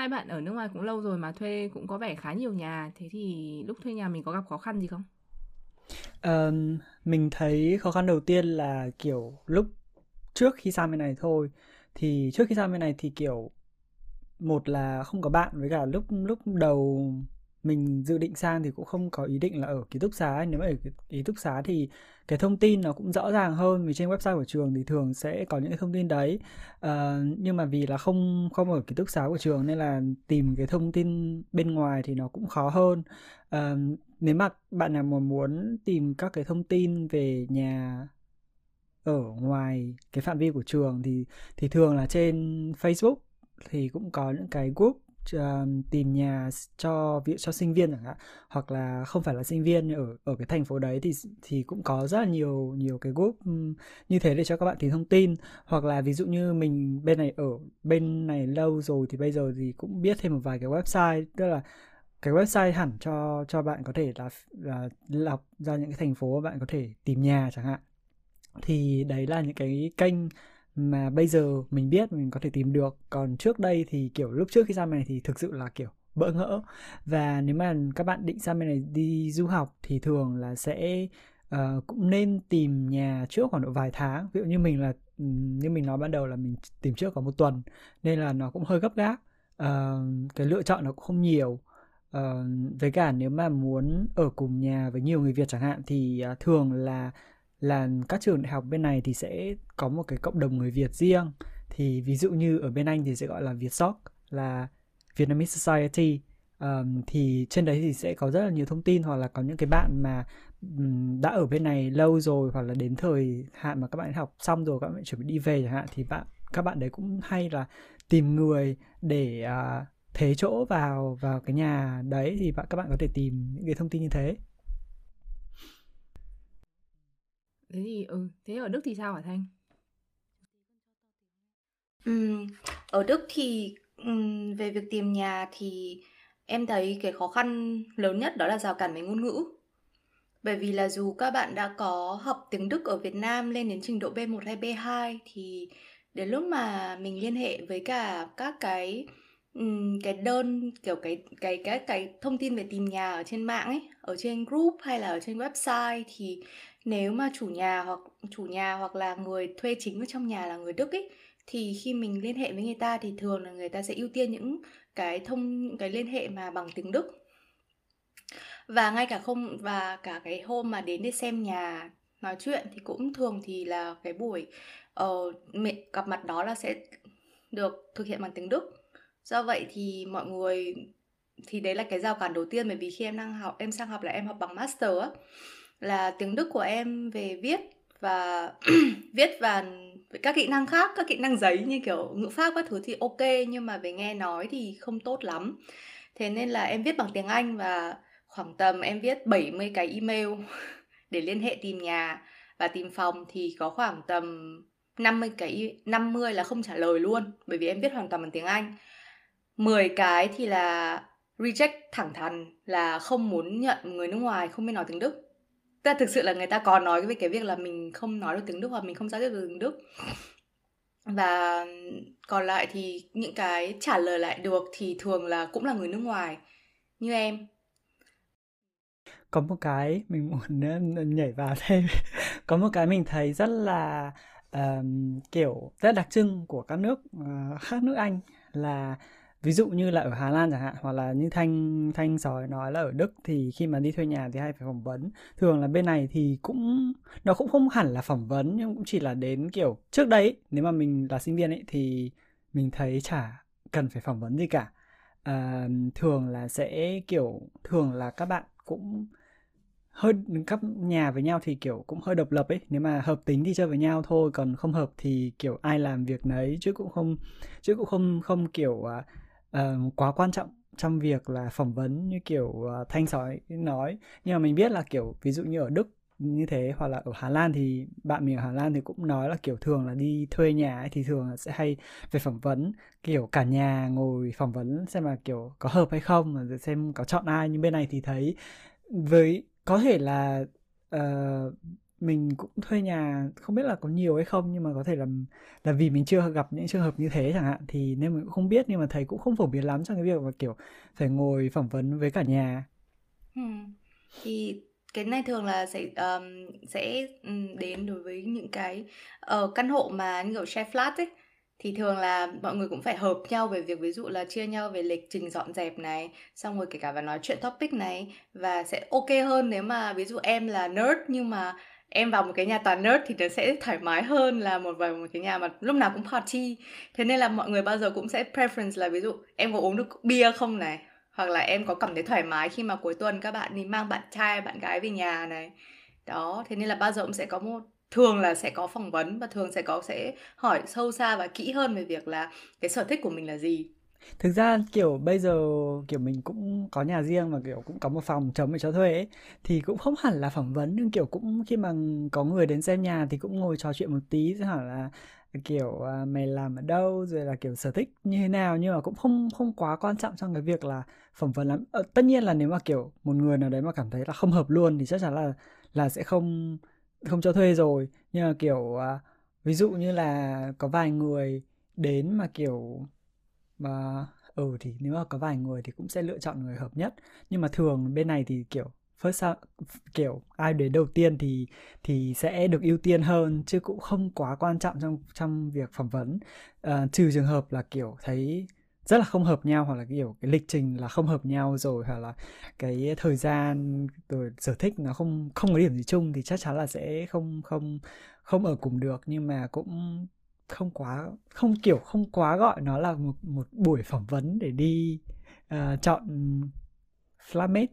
hai bạn ở nước ngoài cũng lâu rồi mà thuê cũng có vẻ khá nhiều nhà. Thế thì lúc thuê nhà mình có gặp khó khăn gì không? Um, mình thấy khó khăn đầu tiên là kiểu lúc trước khi sang bên này thôi. Thì trước khi sang bên này thì kiểu một là không có bạn với cả lúc lúc đầu mình dự định sang thì cũng không có ý định là ở ký túc xá nếu mà ở ký túc xá thì cái thông tin nó cũng rõ ràng hơn vì trên website của trường thì thường sẽ có những cái thông tin đấy. Ờ, nhưng mà vì là không không ở ký túc xá của trường nên là tìm cái thông tin bên ngoài thì nó cũng khó hơn. Ờ, nếu mà bạn nào mà muốn tìm các cái thông tin về nhà ở ngoài cái phạm vi của trường thì thì thường là trên Facebook thì cũng có những cái group uh, tìm nhà cho việc cho sinh viên chẳng hạn hoặc là không phải là sinh viên ở ở cái thành phố đấy thì thì cũng có rất là nhiều nhiều cái group như thế để cho các bạn tìm thông tin. Hoặc là ví dụ như mình bên này ở bên này lâu rồi thì bây giờ thì cũng biết thêm một vài cái website tức là cái website hẳn cho cho bạn có thể là là lọc ra những cái thành phố bạn có thể tìm nhà chẳng hạn. Thì đấy là những cái kênh mà bây giờ mình biết mình có thể tìm được. Còn trước đây thì kiểu lúc trước khi ra bên này thì thực sự là kiểu bỡ ngỡ. Và nếu mà các bạn định sang bên này đi du học thì thường là sẽ uh, cũng nên tìm nhà trước khoảng độ vài tháng. Ví dụ như mình là như mình nói ban đầu là mình tìm trước khoảng một tuần nên là nó cũng hơi gấp gáp. Uh, cái lựa chọn nó cũng không nhiều. Uh, với cả nếu mà muốn ở cùng nhà với nhiều người Việt chẳng hạn thì uh, thường là là các trường đại học bên này thì sẽ có một cái cộng đồng người Việt riêng. Thì ví dụ như ở bên Anh thì sẽ gọi là Vietsoc là Vietnamese Society. Um, thì trên đấy thì sẽ có rất là nhiều thông tin hoặc là có những cái bạn mà đã ở bên này lâu rồi hoặc là đến thời hạn mà các bạn học xong rồi các bạn chuẩn bị đi về chẳng hạn thì bạn các bạn đấy cũng hay là tìm người để uh, thế chỗ vào vào cái nhà đấy thì bạn các bạn có thể tìm những cái thông tin như thế. Thế thì ừ thế ở Đức thì sao hả Thanh ừ, ở Đức thì ừm, về việc tìm nhà thì em thấy cái khó khăn lớn nhất đó là rào cản về ngôn ngữ. Bởi vì là dù các bạn đã có học tiếng Đức ở Việt Nam lên đến trình độ B1 hay B2 thì đến lúc mà mình liên hệ với cả các cái ừm, cái đơn kiểu cái cái cái cái thông tin về tìm nhà ở trên mạng ấy, ở trên group hay là ở trên website thì nếu mà chủ nhà hoặc chủ nhà hoặc là người thuê chính ở trong nhà là người Đức ấy thì khi mình liên hệ với người ta thì thường là người ta sẽ ưu tiên những cái thông những cái liên hệ mà bằng tiếng Đức. Và ngay cả không và cả cái hôm mà đến để xem nhà nói chuyện thì cũng thường thì là cái buổi ờ, mẹ- gặp mặt đó là sẽ được thực hiện bằng tiếng Đức do vậy thì mọi người, thì đấy là cái rào cản đầu tiên bởi vì khi em đang học, em sang học là em học bằng master á, là tiếng Đức của em về viết và viết và các kỹ năng khác, các kỹ năng giấy như kiểu ngữ pháp các thứ thì ok, nhưng mà về nghe nói thì không tốt lắm. Thế nên là em viết bằng tiếng Anh và khoảng tầm em viết 70 cái email để liên hệ tìm nhà và tìm phòng thì có khoảng tầm 50 cái 50 là không trả lời luôn, bởi vì em viết hoàn toàn bằng tiếng Anh. 10 cái thì là reject thẳng thắn là không muốn nhận người nước ngoài không biết nói tiếng Đức. Ta thực sự là người ta có nói về cái việc là mình không nói được tiếng Đức hoặc mình không giao tiếp được tiếng Đức. Và còn lại thì những cái trả lời lại được thì thường là cũng là người nước ngoài như em. Có một cái mình muốn nhảy vào thêm. Có một cái mình thấy rất là um, kiểu rất đặc trưng của các nước uh, khác nước Anh là ví dụ như là ở Hà Lan chẳng hạn hoặc là như Thanh Thanh sói nói là ở Đức thì khi mà đi thuê nhà thì hay phải phỏng vấn. Thường là bên này thì cũng nó cũng không hẳn là phỏng vấn nhưng cũng chỉ là đến kiểu trước đấy nếu mà mình là sinh viên ấy thì mình thấy chả cần phải phỏng vấn gì cả. À, thường là sẽ kiểu thường là các bạn cũng hơi các nhà với nhau thì kiểu cũng hơi độc lập ấy. Nếu mà hợp tính thì chơi với nhau thôi còn không hợp thì kiểu ai làm việc nấy chứ cũng không chứ cũng không không kiểu à, Ờ, quá quan trọng trong việc là phỏng vấn như kiểu uh, Thanh sói nói. Nhưng mà mình biết là kiểu ví dụ như ở Đức như thế hoặc là ở Hà Lan thì bạn mình ở Hà Lan thì cũng nói là kiểu thường là đi thuê nhà ấy, thì thường là sẽ hay về phỏng vấn. Kiểu cả nhà ngồi phỏng vấn xem là kiểu có hợp hay không xem có chọn ai. Nhưng bên này thì thấy với có thể là uh, mình cũng thuê nhà không biết là có nhiều hay không nhưng mà có thể là là vì mình chưa gặp những trường hợp như thế chẳng hạn thì nên mình cũng không biết nhưng mà thầy cũng không phổ biến lắm trong cái việc mà kiểu phải ngồi phỏng vấn với cả nhà. Ừ. Thì cái này thường là sẽ um, sẽ ừ, đến đối với những cái uh, căn hộ mà như kiểu share flat ấy thì thường là mọi người cũng phải hợp nhau về việc ví dụ là chia nhau về lịch trình dọn dẹp này xong rồi kể cả và nói chuyện topic này và sẽ ok hơn nếu mà ví dụ em là nerd nhưng mà em vào một cái nhà toàn nerd thì nó sẽ thoải mái hơn là một vào một cái nhà mà lúc nào cũng party. Thế nên là mọi người bao giờ cũng sẽ preference là ví dụ em có uống được bia không này, hoặc là em có cảm thấy thoải mái khi mà cuối tuần các bạn đi mang bạn trai, bạn gái về nhà này. Đó, thế nên là bao giờ cũng sẽ có một, thường là sẽ có phỏng vấn và thường sẽ có, sẽ hỏi sâu xa và kỹ hơn về việc là cái sở thích của mình là gì thực ra kiểu bây giờ kiểu mình cũng có nhà riêng và kiểu cũng có một phòng trống để cho thuê ấy thì cũng không hẳn là phỏng vấn nhưng kiểu cũng khi mà có người đến xem nhà thì cũng ngồi trò chuyện một tí sẽ hỏi là kiểu à, mày làm ở đâu? Rồi là kiểu sở thích như thế nào? Nhưng mà cũng không không quá quan trọng trong cái việc là phỏng vấn lắm. Ờ, tất nhiên là nếu mà kiểu một người nào đấy mà cảm thấy là không hợp luôn thì chắc chắn là là sẽ không không cho thuê rồi. Nhưng mà kiểu à, ví dụ như là có vài người đến mà kiểu và ừ thì nếu mà có vài người thì cũng sẽ lựa chọn người hợp nhất. Nhưng mà thường bên này thì kiểu first kiểu ai đến đầu tiên thì thì sẽ được ưu tiên hơn chứ cũng không quá quan trọng trong trong việc phỏng vấn. À, trừ trường hợp là kiểu thấy rất là không hợp nhau hoặc là kiểu cái lịch trình là không hợp nhau rồi hoặc là cái thời gian rồi sở thích nó không không có điểm gì chung thì chắc chắn là sẽ không không không ở cùng được. Nhưng mà cũng không quá không kiểu không quá gọi nó là một một buổi phỏng vấn để đi uh, chọn flatmate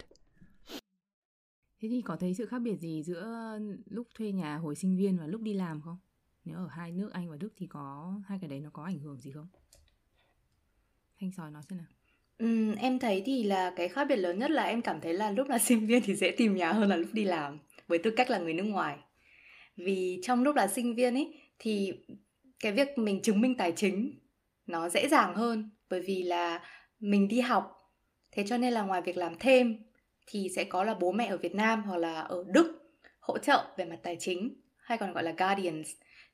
Thế thì có thấy sự khác biệt gì giữa lúc thuê nhà hồi sinh viên và lúc đi làm không? Nếu ở hai nước Anh và Đức thì có hai cái đấy nó có ảnh hưởng gì không? Thanh soi nói xem nào. Ừm, em thấy thì là cái khác biệt lớn nhất là em cảm thấy là lúc là sinh viên thì dễ tìm nhà hơn là lúc đi làm với tư cách là người nước ngoài. Vì trong lúc là sinh viên ấy thì cái việc mình chứng minh tài chính nó dễ dàng hơn bởi vì là mình đi học. Thế cho nên là ngoài việc làm thêm thì sẽ có là bố mẹ ở Việt Nam hoặc là ở Đức hỗ trợ về mặt tài chính hay còn gọi là guardians.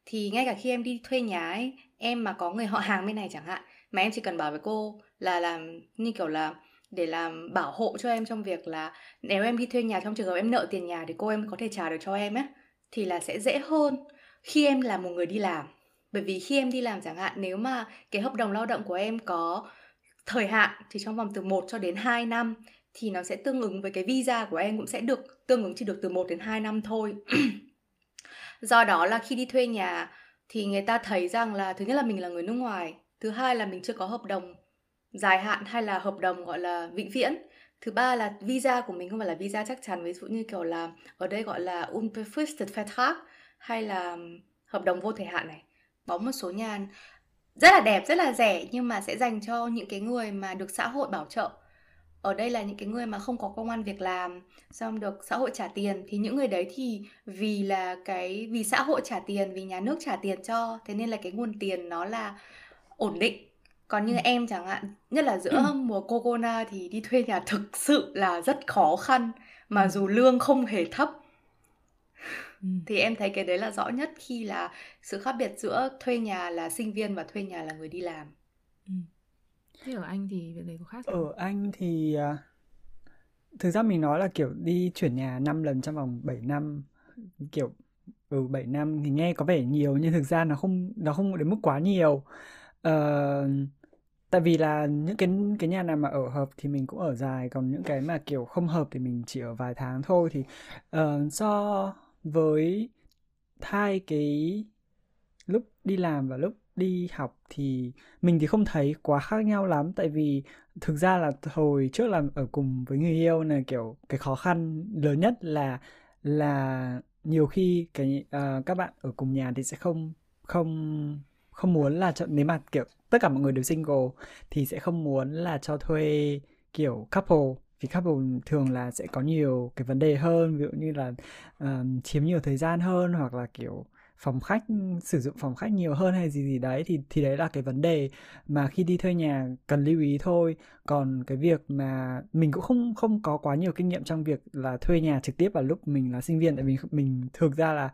Thì ngay cả khi em đi thuê nhà ấy, em mà có người họ hàng bên này chẳng hạn, mà em chỉ cần bảo với cô là làm như kiểu là để làm bảo hộ cho em trong việc là nếu em đi thuê nhà trong trường hợp em nợ tiền nhà thì cô em có thể trả được cho em ấy thì là sẽ dễ hơn khi em là một người đi làm bởi vì khi em đi làm chẳng hạn nếu mà cái hợp đồng lao động của em có thời hạn thì trong vòng từ 1 cho đến 2 năm thì nó sẽ tương ứng với cái visa của em cũng sẽ được tương ứng chỉ được từ 1 đến 2 năm thôi. Do đó là khi đi thuê nhà thì người ta thấy rằng là thứ nhất là mình là người nước ngoài, thứ hai là mình chưa có hợp đồng dài hạn hay là hợp đồng gọi là vĩnh viễn. Thứ ba là visa của mình không phải là visa chắc chắn, ví dụ như kiểu là ở đây gọi là unbefristet Vertrag hay là hợp đồng vô thời hạn này. Có một số nhà rất là đẹp, rất là rẻ nhưng mà sẽ dành cho những cái người mà được xã hội bảo trợ ở đây là những cái người mà không có công an việc làm xong được xã hội trả tiền thì những người đấy thì vì là cái vì xã hội trả tiền vì nhà nước trả tiền cho thế nên là cái nguồn tiền nó là ổn định còn như ừ. em chẳng hạn nhất là giữa ừ. mùa corona thì đi thuê nhà thực sự là rất khó khăn mà dù lương không hề thấp ừ. thì em thấy cái đấy là rõ nhất khi là sự khác biệt giữa thuê nhà là sinh viên và thuê nhà là người đi làm ừ. Thế ở Anh thì việc đấy có khác không? Ở Anh thì à, thực ra mình nói là kiểu đi chuyển nhà 5 lần trong vòng 7 năm kiểu ừ 7 năm thì nghe có vẻ nhiều nhưng thực ra nó không nó không đến mức quá nhiều. Ờ, tại vì là những cái cái nhà nào mà ở hợp thì mình cũng ở dài còn những cái mà kiểu không hợp thì mình chỉ ở vài tháng thôi thì uh, so với hai cái lúc đi làm và lúc đi học thì mình thì không thấy quá khác nhau lắm. Tại vì thực ra là hồi trước làm ở cùng với người yêu này kiểu cái khó khăn lớn nhất là là nhiều khi cái uh, các bạn ở cùng nhà thì sẽ không không không muốn là cho nếu mà kiểu tất cả mọi người đều single thì sẽ không muốn là cho thuê kiểu couple vì couple thường là sẽ có nhiều cái vấn đề hơn ví dụ như là um, chiếm nhiều thời gian hơn hoặc là kiểu phòng khách sử dụng phòng khách nhiều hơn hay gì gì đấy thì thì đấy là cái vấn đề mà khi đi thuê nhà cần lưu ý thôi. Còn cái việc mà mình cũng không không có quá nhiều kinh nghiệm trong việc là thuê nhà trực tiếp vào lúc mình là sinh viên tại vì mình thực ra là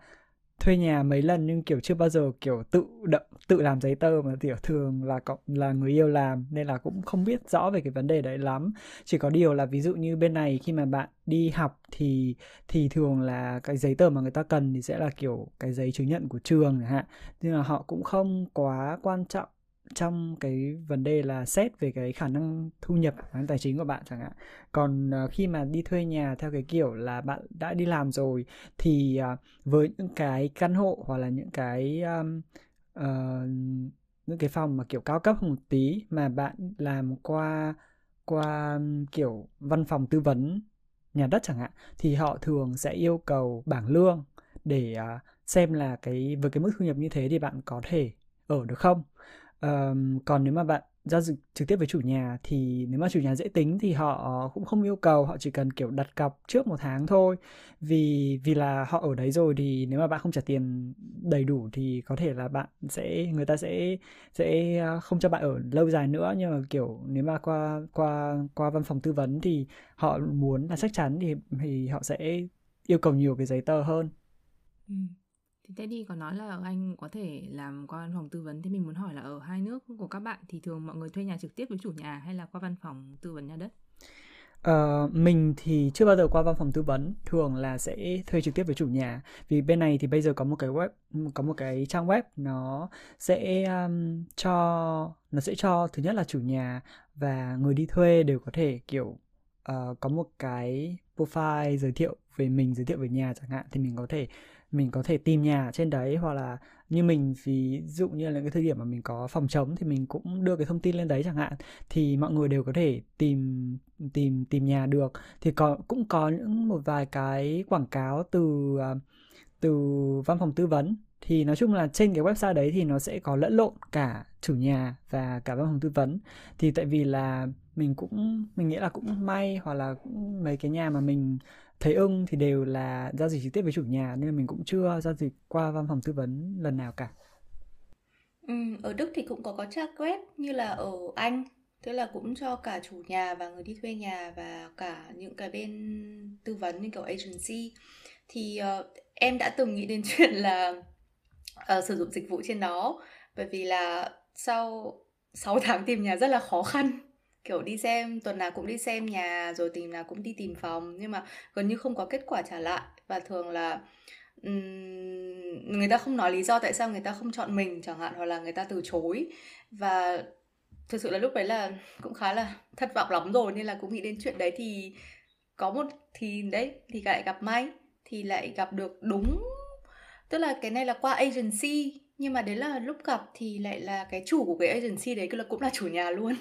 thuê nhà mấy lần nhưng, kiểu, chưa bao giờ, kiểu, tự động tự làm giấy tờ mà, kiểu, thường là cộng là người yêu làm. Nên là cũng không biết rõ về cái vấn đề đấy lắm. Chỉ có điều là ví dụ như bên này khi mà bạn đi học thì thì thường là cái giấy tờ mà người ta cần thì sẽ là, kiểu, cái giấy chứng nhận của trường chẳng hạn. Nhưng mà họ cũng không quá quan trọng trong cái vấn đề là xét về cái khả năng thu nhập khả năng tài chính của bạn chẳng hạn. Còn uh, khi mà đi thuê nhà theo cái kiểu là bạn đã đi làm rồi thì uh, với những cái căn hộ hoặc là những cái um, uh, những cái phòng mà kiểu cao cấp hơn một tí mà bạn làm qua qua kiểu văn phòng tư vấn nhà đất chẳng hạn thì họ thường sẽ yêu cầu bảng lương để uh, xem là cái với cái mức thu nhập như thế thì bạn có thể ở được không? Um, còn nếu mà bạn giao dịch trực tiếp với chủ nhà thì nếu mà chủ nhà dễ tính thì họ cũng không yêu cầu họ chỉ cần kiểu đặt cọc trước một tháng thôi vì vì là họ ở đấy rồi thì nếu mà bạn không trả tiền đầy đủ thì có thể là bạn sẽ người ta sẽ sẽ à, không cho bạn ở lâu dài nữa nhưng mà kiểu nếu mà qua qua qua văn phòng tư vấn thì họ muốn là chắc chắn thì thì họ sẽ yêu cầu nhiều cái giấy tờ hơn. Ừ. Thì Teddy có nói là anh có thể làm qua văn phòng tư vấn Thì mình muốn hỏi là ở hai nước của các bạn Thì thường mọi người thuê nhà trực tiếp với chủ nhà Hay là qua văn phòng tư vấn nhà đất? Uh, mình thì chưa bao giờ qua văn phòng tư vấn thường là sẽ thuê trực tiếp với chủ nhà vì bên này thì bây giờ có một cái web có một cái trang web nó sẽ um, cho nó sẽ cho thứ nhất là chủ nhà và người đi thuê đều có thể kiểu uh, có một cái profile giới thiệu về mình giới thiệu về nhà chẳng hạn thì mình có thể mình có thể tìm nhà trên đấy, hoặc là như mình, ví dụ như là cái thời điểm mà mình có phòng trống thì mình cũng đưa cái thông tin lên đấy chẳng hạn, thì mọi người đều có thể tìm tìm tìm nhà được. Thì có, cũng có những một vài cái quảng cáo từ à, từ văn phòng tư vấn. Thì nói chung là trên cái website đấy thì nó sẽ có lẫn lộn cả chủ nhà và cả văn phòng tư vấn. Thì tại vì là mình cũng, mình nghĩ là cũng may, hoặc là cũng mấy cái nhà mà mình thấy ưng thì đều là giao dịch trực tiếp với chủ nhà nên mình cũng chưa giao dịch qua văn phòng tư vấn lần nào cả. Ừ, ở Đức thì cũng có có trang web như là ở Anh Tức là cũng cho cả chủ nhà và người đi thuê nhà và cả những cái bên tư vấn như kiểu agency Thì uh, em đã từng nghĩ đến chuyện là uh, sử dụng dịch vụ trên đó Bởi vì là sau 6 tháng tìm nhà rất là khó khăn kiểu đi xem tuần nào cũng đi xem nhà rồi tìm nào cũng đi tìm phòng nhưng mà gần như không có kết quả trả lại. Và thường là um, người ta không nói lý do tại sao người ta không chọn mình chẳng hạn hoặc là người ta từ chối. Và thực sự là lúc đấy là cũng khá là thất vọng lắm rồi nên là cũng nghĩ đến chuyện đấy thì có một thì đấy thì lại gặp may thì lại gặp được đúng. Tức là cái này là qua agency nhưng mà đấy là lúc gặp thì lại là cái chủ của cái agency đấy cũng là chủ nhà luôn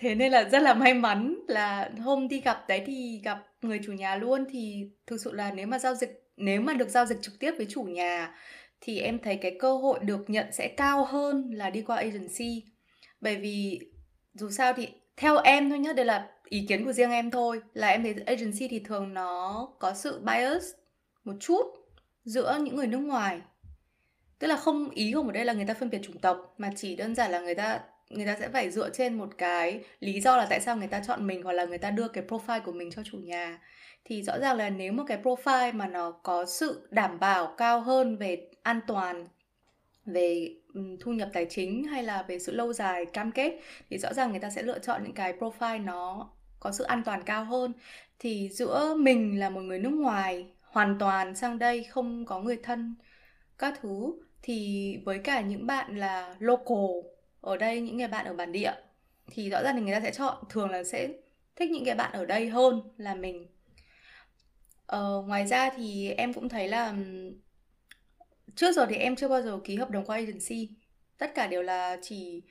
thế nên là rất là may mắn là hôm đi gặp, đấy thì gặp người chủ nhà luôn. Thì thực sự là nếu mà giao dịch, nếu mà được giao dịch trực tiếp với chủ nhà thì em thấy cái cơ hội được nhận sẽ cao hơn là đi qua agency. Bởi vì dù sao thì theo em thôi nhá, đây là ý kiến của riêng em thôi, là em thấy agency thì thường nó có sự bias một chút giữa những người nước ngoài. Tức là không ý không ở đây là người ta phân biệt chủng tộc, mà chỉ đơn giản là người ta người ta sẽ phải dựa trên một cái lý do là tại sao người ta chọn mình hoặc là người ta đưa cái profile của mình cho chủ nhà. Thì rõ ràng là nếu một cái profile mà nó có sự đảm bảo cao hơn về an toàn, về ừ, thu nhập tài chính hay là về sự lâu dài cam kết, thì rõ ràng người ta sẽ lựa chọn những cái profile nó có sự an toàn cao hơn. Thì giữa mình là một người nước ngoài hoàn toàn sang đây không có người thân các thứ, thì với cả những bạn là local ở đây những người bạn ở bản địa thì rõ ràng thì người ta sẽ chọn thường là sẽ thích những cái bạn ở đây hơn là mình. Ờ, ngoài ra thì em cũng thấy là trước giờ thì em chưa bao giờ ký hợp đồng qua agency. Tất cả đều là chỉ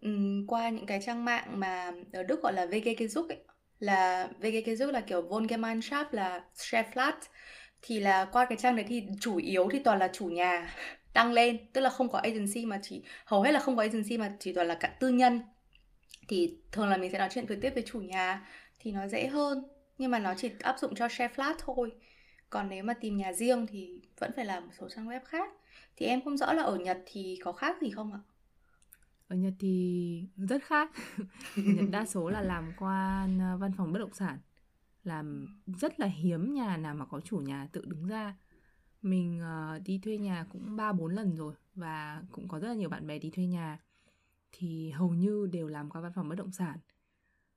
um, qua những cái trang mạng mà ở Đức gọi là VGK ấy. Là VGK là kiểu Wohngemeinschaft là Cheflat. Thì là qua cái trang đấy thì chủ yếu thì toàn là chủ nhà đăng lên, tức là không có agency mà chỉ, hầu hết là không có agency mà chỉ toàn là cả tư nhân thì thường là mình sẽ nói chuyện trực tiếp với chủ nhà thì nó dễ hơn, nhưng mà nó chỉ áp dụng cho share flat thôi còn nếu mà tìm nhà riêng thì vẫn phải là một số trang web khác thì em không rõ là ở Nhật thì có khác gì không ạ? Ở Nhật thì rất khác. Nhật đa số là làm qua ờ, văn phòng bất động sản. Làm rất là hiếm nhà nào mà có chủ nhà tự đứng ra. Mình uh, đi thuê nhà cũng 3 4 lần rồi và cũng có rất là nhiều bạn bè đi thuê nhà. Thì hầu như đều làm qua văn phòng bất động sản.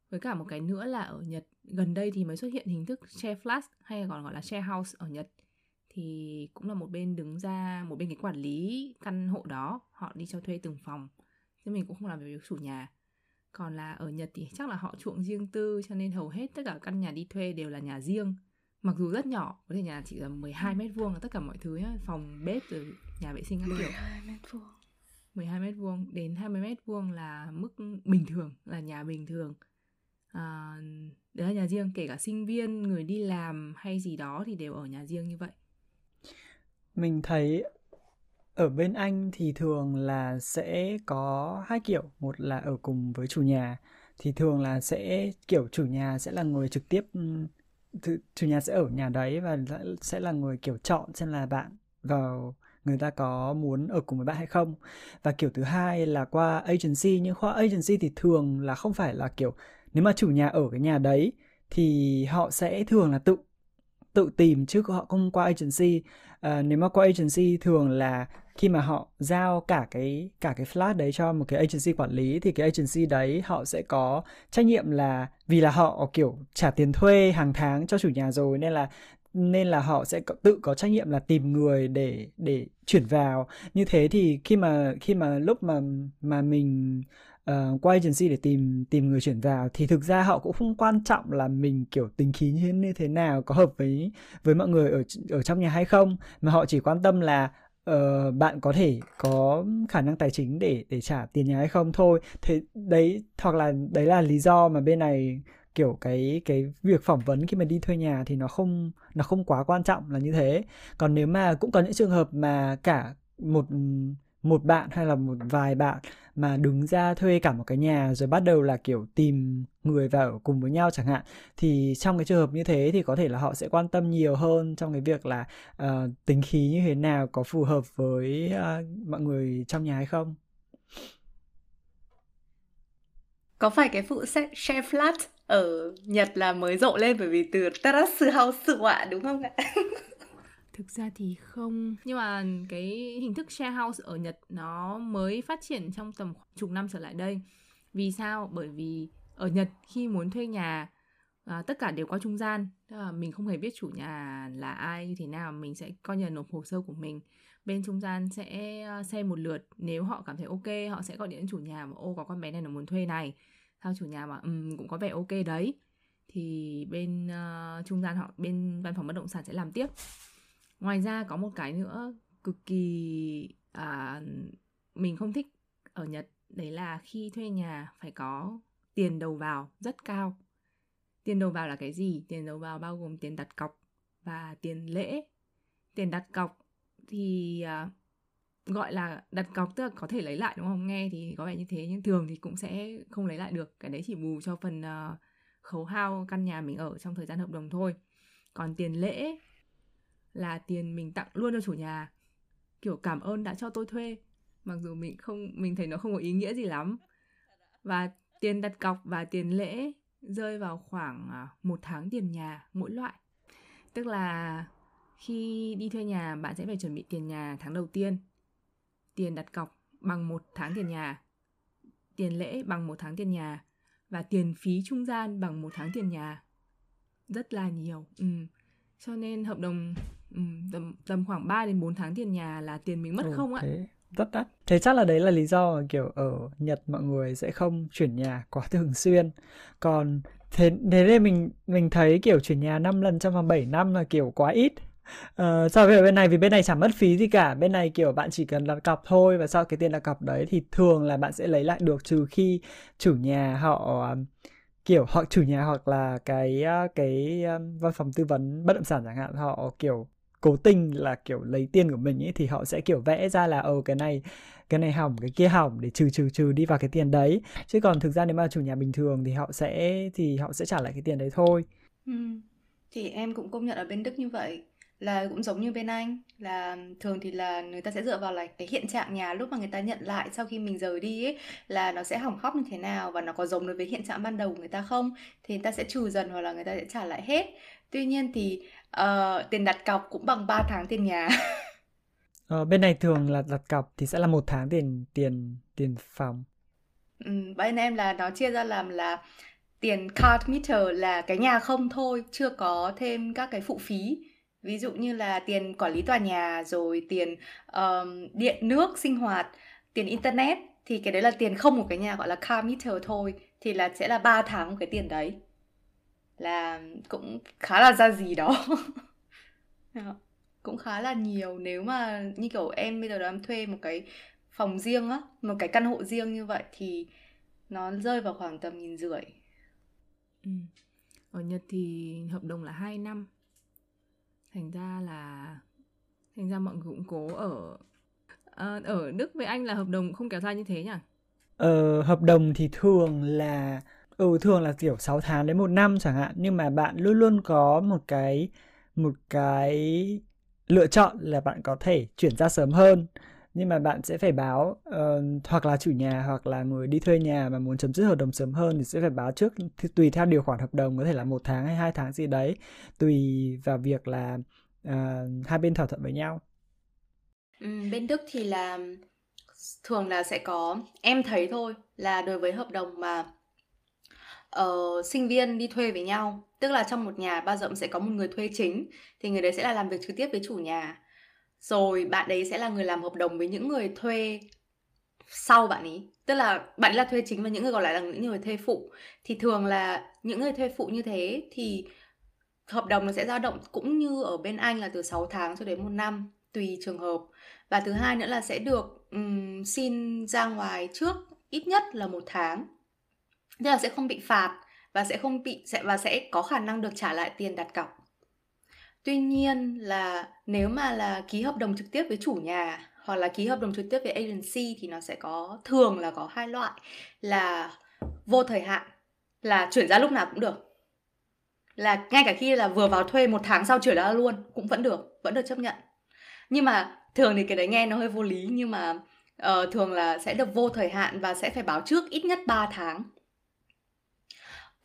Với cả một cái nữa là ở Nhật gần đây thì mới xuất hiện hình thức share flat hay còn gọi là share house ở Nhật. Thì cũng là một bên đứng ra một bên cái quản lý căn hộ đó họ đi cho thuê từng phòng. Chứ mình cũng không làm việc chủ nhà. Còn là ở Nhật thì chắc là họ chuộng riêng tư cho nên hầu hết tất cả căn nhà đi thuê đều là nhà riêng mặc dù rất nhỏ có thể nhà chỉ là 12 mét vuông là tất cả mọi thứ nhá phòng bếp rồi nhà vệ sinh các kiểu. 12 mét vuông. 12 mét vuông đến 20 mét vuông là mức bình thường là nhà bình thường. À, đấy là nhà riêng kể cả sinh viên người đi làm hay gì đó thì đều ở nhà riêng như vậy. Mình thấy ở bên Anh thì thường là sẽ có hai kiểu, một là ở cùng với chủ nhà thì thường là sẽ kiểu chủ nhà sẽ là người trực tiếp chủ nhà sẽ ở nhà đấy và sẽ là người kiểu chọn xem là bạn vào người ta có muốn ở cùng với bạn hay không. Và kiểu thứ hai là qua agency, nhưng qua agency thì thường là không phải là kiểu, nếu mà chủ nhà ở cái nhà đấy thì họ sẽ thường là tự tự tìm chứ họ không qua agency. À, nếu mà qua agency thường là khi mà họ giao cả cái cả cái flat đấy cho một cái agency quản lý thì cái agency đấy họ sẽ có trách nhiệm là vì là họ kiểu trả tiền thuê hàng tháng cho chủ nhà rồi nên là nên là họ sẽ tự có trách nhiệm là tìm người để để chuyển vào. Như thế thì khi mà khi mà lúc mà mà mình uh, qua agency để tìm tìm người chuyển vào thì thực ra họ cũng không quan trọng là mình kiểu tính khí như thế nào có hợp với với mọi người ở ở trong nhà hay không mà họ chỉ quan tâm là uh, bạn có thể có khả năng tài chính để để trả tiền nhà hay không thôi. Thế đấy hoặc là đấy là lý do mà bên này kiểu cái cái việc phỏng vấn khi mà đi thuê nhà thì nó không nó không quá quan trọng là như thế. Còn nếu mà cũng có những trường hợp mà cả một một bạn hay là một vài bạn mà đứng ra thuê cả một cái nhà rồi bắt đầu là kiểu tìm người vào ở cùng với nhau chẳng hạn thì trong cái trường hợp như thế thì có thể là họ sẽ quan tâm nhiều hơn trong cái việc là uh, tính khí như thế nào có phù hợp với uh, mọi người trong nhà hay không có phải cái vụ share flat ở Nhật là mới rộ lên bởi vì từ terrace house ạ đúng không ạ? Thực ra thì không. Nhưng mà cái hình thức share house ở Nhật nó mới phát triển trong tầm chục năm trở lại đây. Vì sao? Bởi vì ở Nhật khi muốn thuê nhà à, tất cả đều qua trung gian. Tức là mình không hề biết chủ nhà là ai như thế nào Mình sẽ coi như nộp hồ sơ của mình. Bên trung gian sẽ à, xem một lượt. Nếu họ cảm thấy ok họ sẽ gọi điện đến chủ nhà mà Ô có con bé này nó muốn thuê này. Sao chủ nhà mà um, cũng có vẻ ok đấy. Thì bên uh, trung gian họ bên văn phòng bất động sản sẽ làm tiếp ngoài ra có một cái nữa cực kỳ à, mình không thích ở nhật đấy là khi thuê nhà phải có tiền đầu vào rất cao. Tiền đầu vào là cái gì? Tiền đầu vào bao gồm tiền đặt cọc và tiền lễ. Tiền đặt cọc thì à, gọi là đặt cọc tức là có thể lấy lại đúng không? Nghe thì có vẻ như thế nhưng thường thì cũng sẽ không lấy lại được. Cái đấy chỉ bù cho phần uh, khấu hao căn nhà mình ở trong thời gian hợp đồng thôi. Còn tiền lễ là tiền mình tặng luôn cho chủ nhà. Kiểu, cảm ơn đã cho tôi thuê. Mặc dù mình không, mình thấy nó không có ý nghĩa gì lắm. Và tiền đặt cọc và tiền lễ rơi vào khoảng à, một tháng tiền nhà mỗi loại. Tức là khi đi thuê nhà, bạn sẽ phải chuẩn bị tiền nhà tháng đầu tiên. Tiền đặt cọc bằng một tháng tiền nhà. Tiền lễ bằng một tháng tiền nhà. Và tiền phí trung gian bằng một tháng tiền nhà. Rất là nhiều. Ừ. cho nên hợp đồng Ừ, tầm tầm khoảng 3 đến 4 tháng tiền nhà là tiền mình mất ừ, không ạ? Thế rất đắt. Thế chắc là đấy là lý do mà kiểu ở Nhật mọi người sẽ không chuyển nhà quá thường xuyên. Còn thế thế nên mình mình thấy kiểu chuyển nhà 5 lần trong vòng 7 năm là kiểu quá ít. Uh, so với bên này vì bên này chẳng mất phí gì cả bên này kiểu bạn chỉ cần đặt cọc thôi và sau cái tiền đặt cọc đấy thì thường là bạn sẽ lấy lại được trừ khi chủ nhà họ kiểu họ chủ nhà hoặc là cái ờ, cái ờ, văn phòng tư vấn bất động sản chẳng hạn họ kiểu cố tình là, kiểu, lấy tiền của mình ấy, thì họ sẽ, kiểu, vẽ ra là ờ cái này cái này hỏng, cái kia hỏng, để trừ trừ trừ đi vào cái tiền đấy. Chứ còn thực ra nếu mà chủ nhà bình thường thì họ sẽ, thì họ sẽ trả lại cái tiền đấy thôi. Ừ. thì em cũng công nhận ở bên Đức như vậy. Là cũng giống như bên anh, là thường thì là người ta sẽ dựa vào là cái hiện trạng nhà lúc mà người ta nhận lại sau khi mình rời đi ấy, là nó sẽ hỏng hóc như thế nào và nó có giống đối với hiện trạng ban đầu của người ta không, thì người ta sẽ trừ dần hoặc là người ta sẽ trả lại hết. Tuy nhiên thì uh, tiền đặt cọc cũng bằng 3 tháng tiền nhà. Ờ, bên này thường là đặt cọc thì sẽ là một tháng tiền tiền tiền phòng. Ừ, bên em là nó chia ra làm là tiền card meter là cái nhà không thôi chưa có thêm các cái phụ phí. Ví dụ như là tiền quản lý tòa nhà rồi tiền um, điện nước sinh hoạt tiền internet thì cái đấy là tiền không của cái nhà gọi là car meter thôi thì là sẽ là 3 tháng một cái tiền đấy là cũng khá là ra gì đó cũng khá là nhiều nếu mà như kiểu em bây giờ đó em thuê một cái phòng riêng á một cái căn hộ riêng như vậy thì nó rơi vào khoảng tầm nghìn rưỡi ừ. ở Nhật thì hợp đồng là 2 năm thành ra là thành ra mọi người cũng cố ở à, ở Đức với Anh là hợp đồng không kéo dài như thế nhỉ? Ờ, hợp đồng thì thường là ừ thường là kiểu 6 tháng đến một năm chẳng hạn. Nhưng mà bạn luôn luôn có một cái một cái lựa chọn là bạn có thể chuyển ra sớm hơn. Nhưng mà bạn sẽ phải báo uh, hoặc là chủ nhà hoặc là người đi thuê nhà mà muốn chấm dứt hợp đồng sớm hơn thì sẽ phải báo trước tùy theo điều khoản hợp đồng có thể là một tháng hay hai tháng gì đấy tùy vào việc là uh, hai bên thỏa thuận với nhau. Ừ, bên Đức thì là thường là sẽ có em thấy thôi là đối với hợp đồng mà uh, sinh viên đi thuê với nhau. Tức là trong một nhà bao giờ cũng sẽ có một người thuê chính thì người đấy sẽ là làm việc trực tiếp với chủ nhà. Rồi bạn đấy sẽ là người làm hợp đồng với những người thuê sau bạn ấy tức là bạn ấy là thuê chính và những người còn lại là những người thuê phụ. Thì thường là những người thuê phụ như thế thì hợp đồng nó sẽ dao động cũng như ở bên Anh là từ 6 tháng cho đến một năm tùy trường hợp. Và thứ hai nữa là sẽ được um, xin ra ngoài trước ít nhất là một tháng tức là sẽ không bị phạt và sẽ không bị sẽ và sẽ có khả năng được trả lại tiền đặt cọc. Tuy nhiên là nếu mà là ký hợp đồng trực tiếp với chủ nhà hoặc là ký hợp đồng trực tiếp với agency thì nó sẽ có thường là có hai loại là vô thời hạn là chuyển ra lúc nào cũng được. Là ngay cả khi là vừa vào thuê một tháng sau chuyển ra luôn cũng vẫn được vẫn được chấp nhận. Nhưng mà thường thì cái đấy nghe nó hơi vô lý nhưng mà uh, thường là sẽ được vô thời hạn và sẽ phải báo trước ít nhất 3 tháng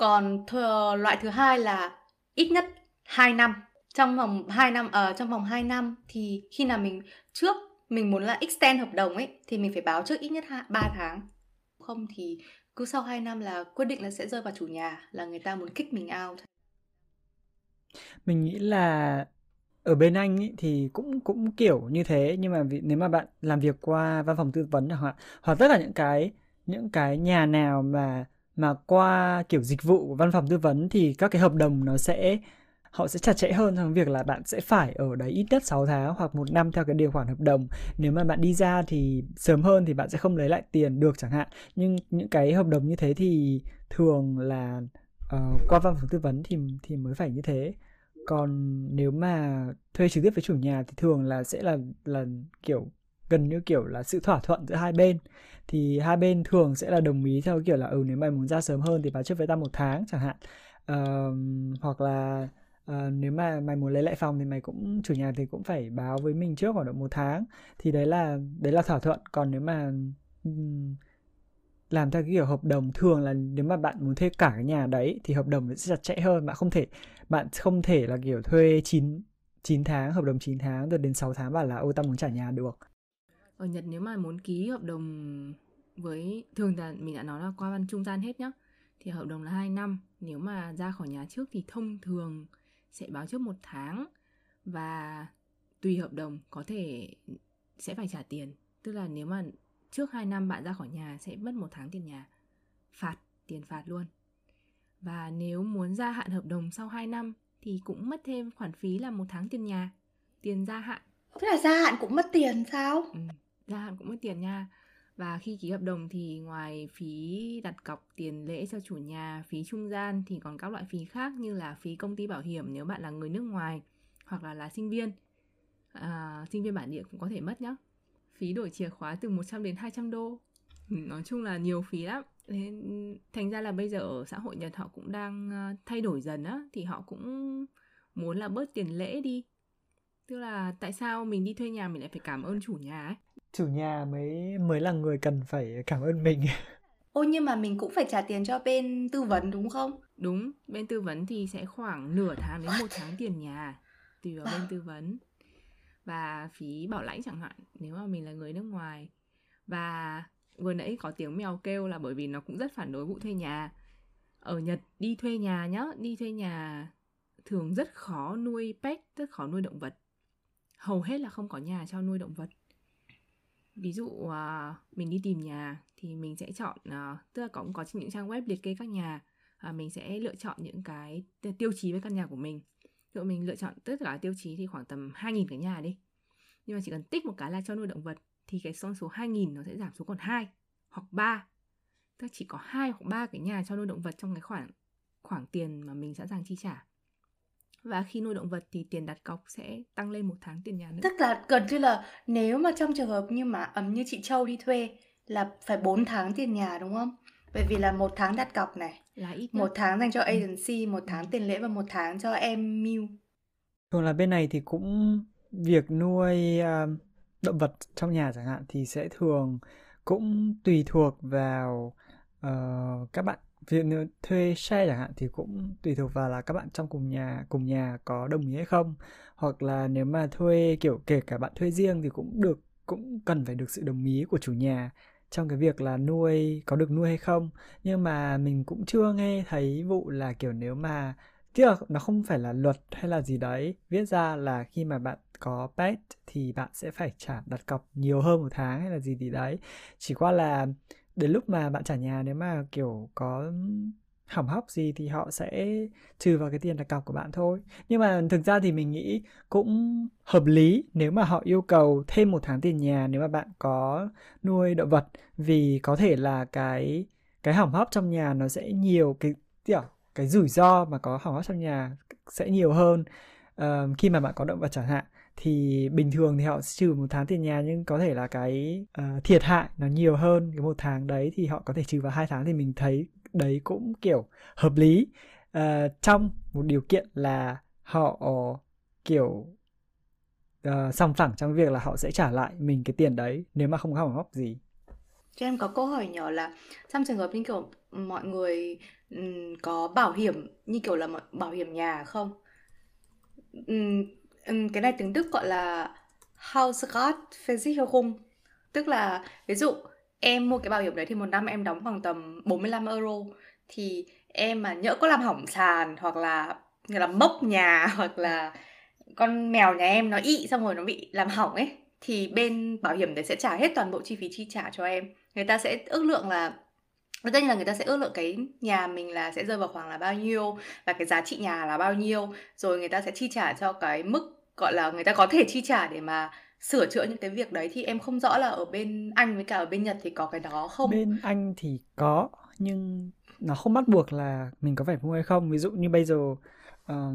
còn th- loại thứ hai là ít nhất 2 năm trong vòng 2 năm ở uh, trong vòng 2 năm thì khi nào mình trước mình muốn là extend hợp đồng ấy thì mình phải báo trước ít nhất 2, 3 tháng. Không thì cứ sau 2 năm là quyết định là sẽ rơi vào chủ nhà là người ta muốn kick mình out. Mình nghĩ là ở bên Anh ý, thì cũng cũng kiểu như thế nhưng mà vì, nếu mà bạn làm việc qua văn phòng tư vấn hoặc hoặc tất cả những cái những cái nhà nào mà mà qua kiểu dịch vụ văn phòng tư vấn thì các cái hợp đồng nó sẽ họ sẽ chặt chẽ hơn trong việc là bạn sẽ phải ở đấy ít nhất 6 tháng hoặc một năm theo cái điều khoản hợp đồng. Nếu mà bạn đi ra thì sớm hơn thì bạn sẽ không lấy lại tiền được chẳng hạn. Nhưng những cái hợp đồng như thế thì thường là uh, qua văn phòng tư vấn thì thì mới phải như thế. Còn nếu mà thuê trực tiếp với chủ nhà thì thường là sẽ là là kiểu gần như kiểu là sự thỏa thuận giữa hai bên. Thì hai bên thường sẽ là đồng ý theo kiểu là ừ nếu mày muốn ra sớm hơn thì báo trước với ta một tháng chẳng hạn. Uh, hoặc là uh, nếu mà mày muốn lấy lại phòng thì mày cũng chủ nhà thì cũng phải báo với mình trước khoảng độ một tháng. Thì đấy là đấy là thỏa thuận. Còn nếu mà um, làm theo cái kiểu hợp đồng thường là nếu mà bạn muốn thuê cả cái nhà đấy thì hợp đồng sẽ chặt chẽ hơn. Bạn không thể bạn không thể là kiểu thuê 9 9 tháng hợp đồng 9 tháng rồi đến 6 tháng bảo là ôi tao muốn trả nhà được ở Nhật nếu mà muốn ký hợp đồng với thường là mình đã nói là qua văn trung gian hết nhá thì hợp đồng là 2 năm. Nếu mà ra khỏi nhà trước thì thông thường sẽ báo trước một tháng và tùy hợp đồng có thể sẽ phải trả tiền. Tức là nếu mà trước 2 năm bạn ra khỏi nhà sẽ mất một tháng tiền nhà phạt tiền phạt luôn. Và nếu muốn gia hạn hợp đồng sau 2 năm thì cũng mất thêm khoản phí là một tháng tiền nhà tiền gia hạn. Thế là gia hạn cũng mất tiền sao? Ừ, gia hạn cũng mất tiền nha và khi ký hợp đồng thì ngoài phí đặt cọc tiền lễ cho chủ nhà, phí trung gian thì còn các loại phí khác như là phí công ty bảo hiểm nếu bạn là người nước ngoài hoặc là là sinh viên. À, sinh viên bản địa cũng có thể mất nhá. Phí đổi chìa khóa từ 100 đến 200 đô. Nói chung là nhiều phí lắm. nên thành ra là bây giờ ở xã hội Nhật họ cũng đang ờ, thay đổi dần á thì họ cũng muốn là bớt tiền lễ đi tức là tại sao mình đi thuê nhà mình lại phải cảm ơn chủ nhà ấy chủ nhà mới mới là người cần phải cảm ơn mình. Ôi nhưng mà mình cũng phải trả tiền cho bên tư vấn đúng không? đúng bên tư vấn thì sẽ khoảng nửa tháng đến một tháng tiền nhà tùy vào bên tư vấn. Và phí bảo lãnh chẳng hạn nếu mà mình là người nước ngoài. Và vừa nãy có tiếng mèo kêu là bởi vì nó cũng rất phản đối vụ thuê nhà. Ở Nhật đi thuê nhà nhá đi thuê nhà thường rất khó nuôi pet rất khó nuôi động vật. Hầu hết là không có nhà cho nuôi động vật ví dụ uh, mình đi tìm nhà thì mình sẽ chọn uh, tức là cũng có những trang web liệt kê các nhà uh, mình sẽ lựa chọn những cái tiêu chí với căn nhà của mình. Ví dụ mình lựa chọn tất cả tiêu chí thì khoảng tầm 2.000 cái nhà đi. Nhưng mà chỉ cần tích một cái là cho nuôi động vật thì cái con số 2.000 nó sẽ giảm xuống còn 2 hoặc 3 tức là chỉ có hai hoặc ba cái nhà cho nuôi động vật trong cái khoản khoảng tiền mà mình sẵn sàng chi trả và khi nuôi động vật thì tiền đặt cọc sẽ tăng lên một tháng tiền nhà nữa Tức là gần như là nếu mà trong trường hợp như mà ấm như chị Châu đi thuê là phải 4 tháng tiền nhà đúng không? Bởi vì là một tháng đặt cọc này, là ít một tháng dành cho agency, một tháng tiền lễ và một tháng cho em mưu. thường là bên này thì cũng việc nuôi à, động vật trong nhà chẳng hạn thì sẽ thường cũng tùy thuộc vào ờ, các bạn việc thuê share chẳng hạn thì cũng tùy thuộc vào là các bạn trong cùng nhà cùng nhà có đồng ý hay không. Hoặc là nếu mà thuê, kiểu, kể cả bạn thuê riêng thì cũng được, cũng cần phải được sự đồng ý của chủ nhà trong cái việc là nuôi, có được nuôi hay không. Nhưng mà mình cũng chưa nghe thấy vụ là, kiểu, nếu mà, tức là nó không phải là luật hay là gì đấy, viết ra là khi mà bạn có pet thì bạn sẽ phải trả đặt cọc nhiều hơn một tháng hay là gì gì đấy. Chỉ qua là đến lúc mà bạn trả nhà nếu mà kiểu có hỏng hóc gì thì họ sẽ trừ vào cái tiền đặt cọc của bạn thôi. Nhưng mà thực ra thì mình nghĩ cũng hợp lý nếu mà họ yêu cầu thêm một tháng tiền nhà nếu mà bạn có nuôi động vật. Vì có thể là cái cái hỏng hóc trong nhà nó sẽ nhiều cái kiểu cái rủi ro mà có hỏng hóc trong nhà sẽ nhiều hơn uh, khi mà bạn có động vật chẳng hạn thì bình thường thì họ trừ một tháng tiền nhà nhưng có thể là cái uh, thiệt hại nó nhiều hơn cái một tháng đấy thì họ có thể trừ vào hai tháng thì mình thấy đấy cũng kiểu hợp lý. Uh, trong một điều kiện là họ kiểu ờ, uh, song phẳng trong việc là họ sẽ trả lại mình cái tiền đấy nếu mà không có hỏng hóc gì. Cho em có câu hỏi nhỏ là trong trường hợp như kiểu mọi người um, có bảo hiểm như kiểu là bảo hiểm nhà không? Um, cái này tiếng Đức gọi là Hausratversicherung tức là, ví dụ, em mua cái bảo hiểm đấy thì một năm em đóng khoảng tầm 45 euro. Thì em mà nhỡ có làm hỏng sàn hoặc là, như là mốc nhà hoặc là con mèo nhà em nó ị xong rồi nó bị làm hỏng ấy, thì bên bảo hiểm đấy sẽ trả hết toàn bộ chi phí chi trả cho em. Người ta sẽ ước lượng là tất nhiên là người ta sẽ ước lượng cái nhà mình là sẽ rơi vào khoảng là bao nhiêu và cái giá trị nhà là bao nhiêu rồi người ta sẽ chi trả cho cái mức gọi là người ta có thể chi trả để mà sửa chữa những cái việc đấy thì em không rõ là ở bên Anh với cả ở bên Nhật thì có cái đó không? Bên Anh thì có nhưng nó không bắt buộc là mình có phải mua hay không. Ví dụ như bây giờ uh,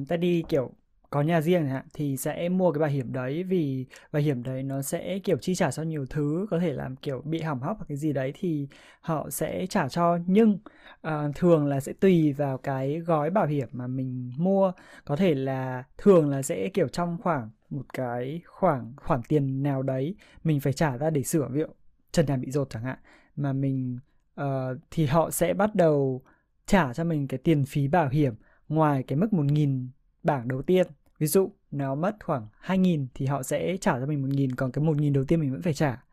ta đi kiểu có nhà riêng hạn thì sẽ mua cái bảo hiểm đấy vì bảo hiểm đấy nó sẽ kiểu chi trả cho nhiều thứ có thể làm kiểu bị hỏng hóc hoặc cái gì đấy thì họ sẽ trả cho. Nhưng uh, thường là sẽ tùy vào cái gói bảo hiểm mà mình mua. Có thể là thường là sẽ kiểu trong khoảng một cái khoảng khoản tiền nào đấy mình phải trả ra để sửa. Ví dụ trần nhà bị rột chẳng hạn mà mình uh, thì họ sẽ bắt đầu trả cho mình cái tiền phí bảo hiểm ngoài cái mức một nghìn bảng đầu tiên. Ví dụ nó mất khoảng 2.000 thì họ sẽ trả cho mình 1.000 còn cái 1.000 đầu tiên mình vẫn phải trả.